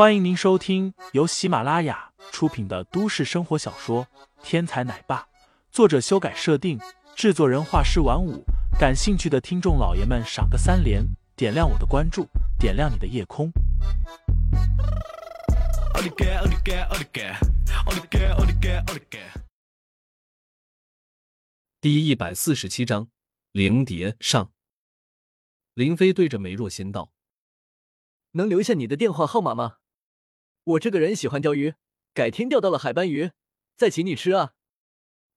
欢迎您收听由喜马拉雅出品的都市生活小说《天才奶爸》，作者修改设定，制作人画师晚舞。感兴趣的听众老爷们，赏个三连，点亮我的关注，点亮你的夜空。第一百四十七章，灵蝶上。林飞对着梅若仙道：“能留下你的电话号码吗？我这个人喜欢钓鱼，改天钓到了海斑鱼，再请你吃啊！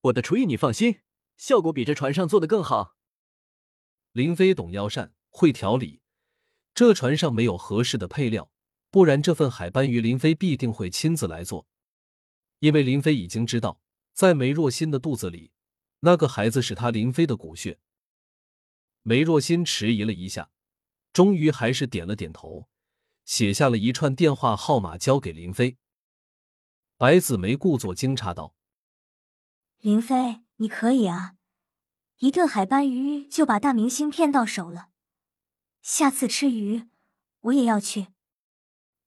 我的厨艺你放心，效果比这船上做的更好。”林飞懂药膳，会调理，这船上没有合适的配料，不然这份海斑鱼林飞必定会亲自来做。因为林飞已经知道，在梅若欣的肚子里。那个孩子是他林飞的骨血。梅若欣迟疑了一下，终于还是点了点头，写下了一串电话号码交给林飞。白子梅故作惊诧道：“林飞，你可以啊，一顿海斑鱼就把大明星骗到手了。下次吃鱼，我也要去，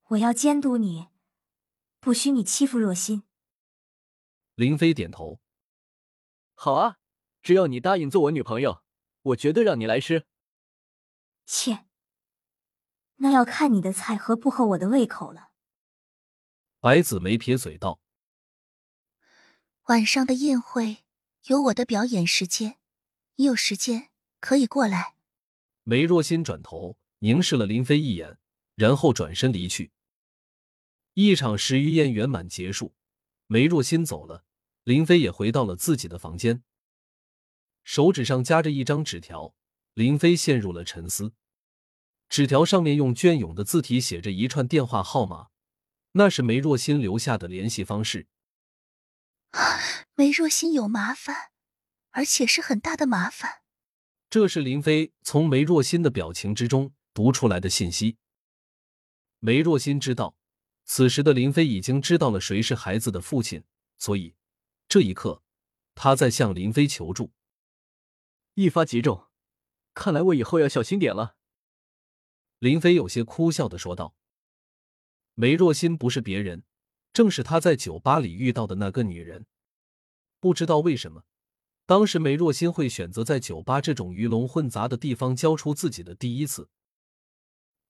我要监督你，不许你欺负若心。”林飞点头。好啊，只要你答应做我女朋友，我绝对让你来吃。切，那要看你的菜合不合我的胃口了。白子梅撇嘴道：“晚上的宴会有我的表演时间，你有时间可以过来。”梅若欣转头凝视了林飞一眼，然后转身离去。一场食鱼宴圆满结束，梅若欣走了。林飞也回到了自己的房间，手指上夹着一张纸条。林飞陷入了沉思。纸条上面用隽永的字体写着一串电话号码，那是梅若欣留下的联系方式。梅若欣有麻烦，而且是很大的麻烦。这是林飞从梅若欣的表情之中读出来的信息。梅若欣知道，此时的林飞已经知道了谁是孩子的父亲，所以。这一刻，他在向林飞求助。一发即中，看来我以后要小心点了。林飞有些哭笑的说道：“梅若欣不是别人，正是他在酒吧里遇到的那个女人。不知道为什么，当时梅若欣会选择在酒吧这种鱼龙混杂的地方交出自己的第一次。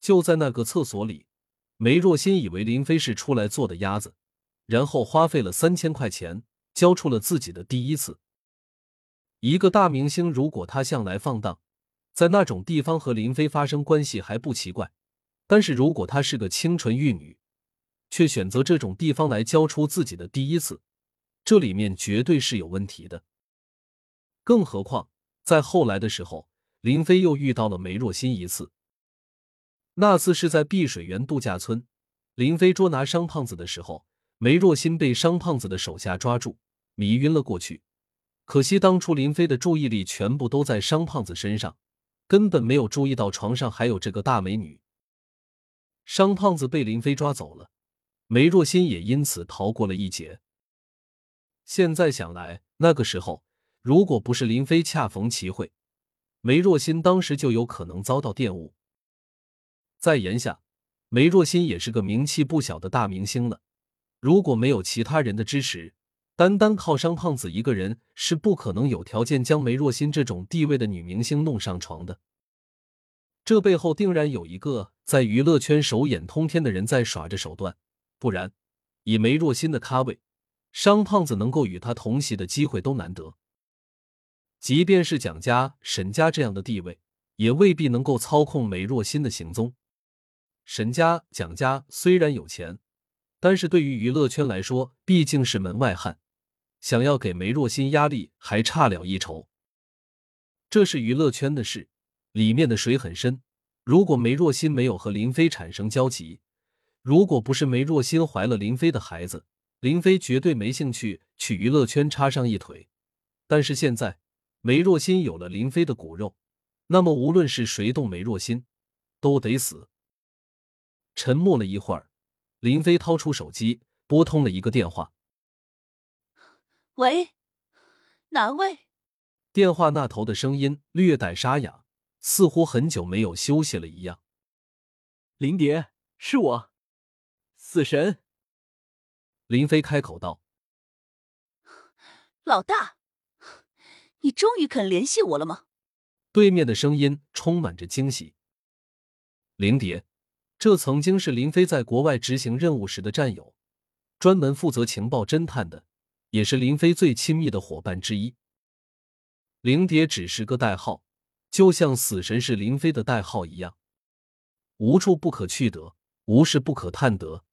就在那个厕所里，梅若欣以为林飞是出来做的鸭子，然后花费了三千块钱。”交出了自己的第一次。一个大明星，如果他向来放荡，在那种地方和林飞发生关系还不奇怪；但是如果他是个清纯玉女，却选择这种地方来交出自己的第一次，这里面绝对是有问题的。更何况，在后来的时候，林飞又遇到了梅若欣一次。那次是在碧水园度假村，林飞捉拿商胖子的时候，梅若欣被商胖子的手下抓住。迷晕了过去，可惜当初林飞的注意力全部都在商胖子身上，根本没有注意到床上还有这个大美女。商胖子被林飞抓走了，梅若欣也因此逃过了一劫。现在想来，那个时候如果不是林飞恰逢其会，梅若欣当时就有可能遭到玷污。在眼下，梅若欣也是个名气不小的大明星了，如果没有其他人的支持。单单靠商胖子一个人是不可能有条件将梅若欣这种地位的女明星弄上床的。这背后定然有一个在娱乐圈手眼通天的人在耍着手段，不然以梅若欣的咖位，商胖子能够与他同席的机会都难得。即便是蒋家、沈家这样的地位，也未必能够操控梅若欣的行踪。沈家、蒋家虽然有钱，但是对于娱乐圈来说，毕竟是门外汉。想要给梅若欣压力还差了一筹。这是娱乐圈的事，里面的水很深。如果梅若欣没有和林飞产生交集，如果不是梅若欣怀了林飞的孩子，林飞绝对没兴趣去娱乐圈插上一腿。但是现在，梅若欣有了林飞的骨肉，那么无论是谁动梅若欣，都得死。沉默了一会儿，林飞掏出手机，拨通了一个电话。喂，哪位？电话那头的声音略带沙哑，似乎很久没有休息了一样。林蝶，是我。死神。林飞开口道：“老大，你终于肯联系我了吗？”对面的声音充满着惊喜。林蝶，这曾经是林飞在国外执行任务时的战友，专门负责情报侦探的，也是林飞最亲密的伙伴之一。灵蝶只是个代号，就像死神是林飞的代号一样，无处不可去得，无事不可探得。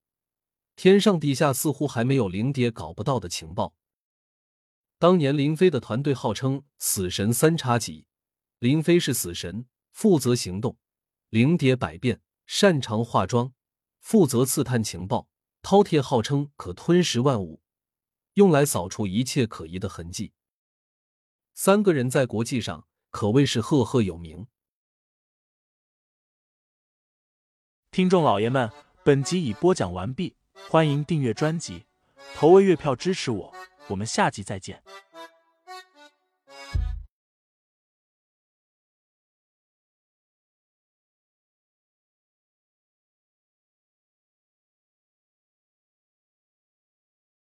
天上地下似乎还没有灵蝶搞不到的情报。当年林飞的团队号称“死神三叉戟”，林飞是死神，负责行动；灵蝶百变，擅长化妆，负责刺探情报；饕餮号称可吞食万物，用来扫除一切可疑的痕迹。三个人在国际上可谓是赫赫有名。听众老爷们，本集已播讲完毕。欢迎订阅专辑，投喂月票支持我，我们下集再见。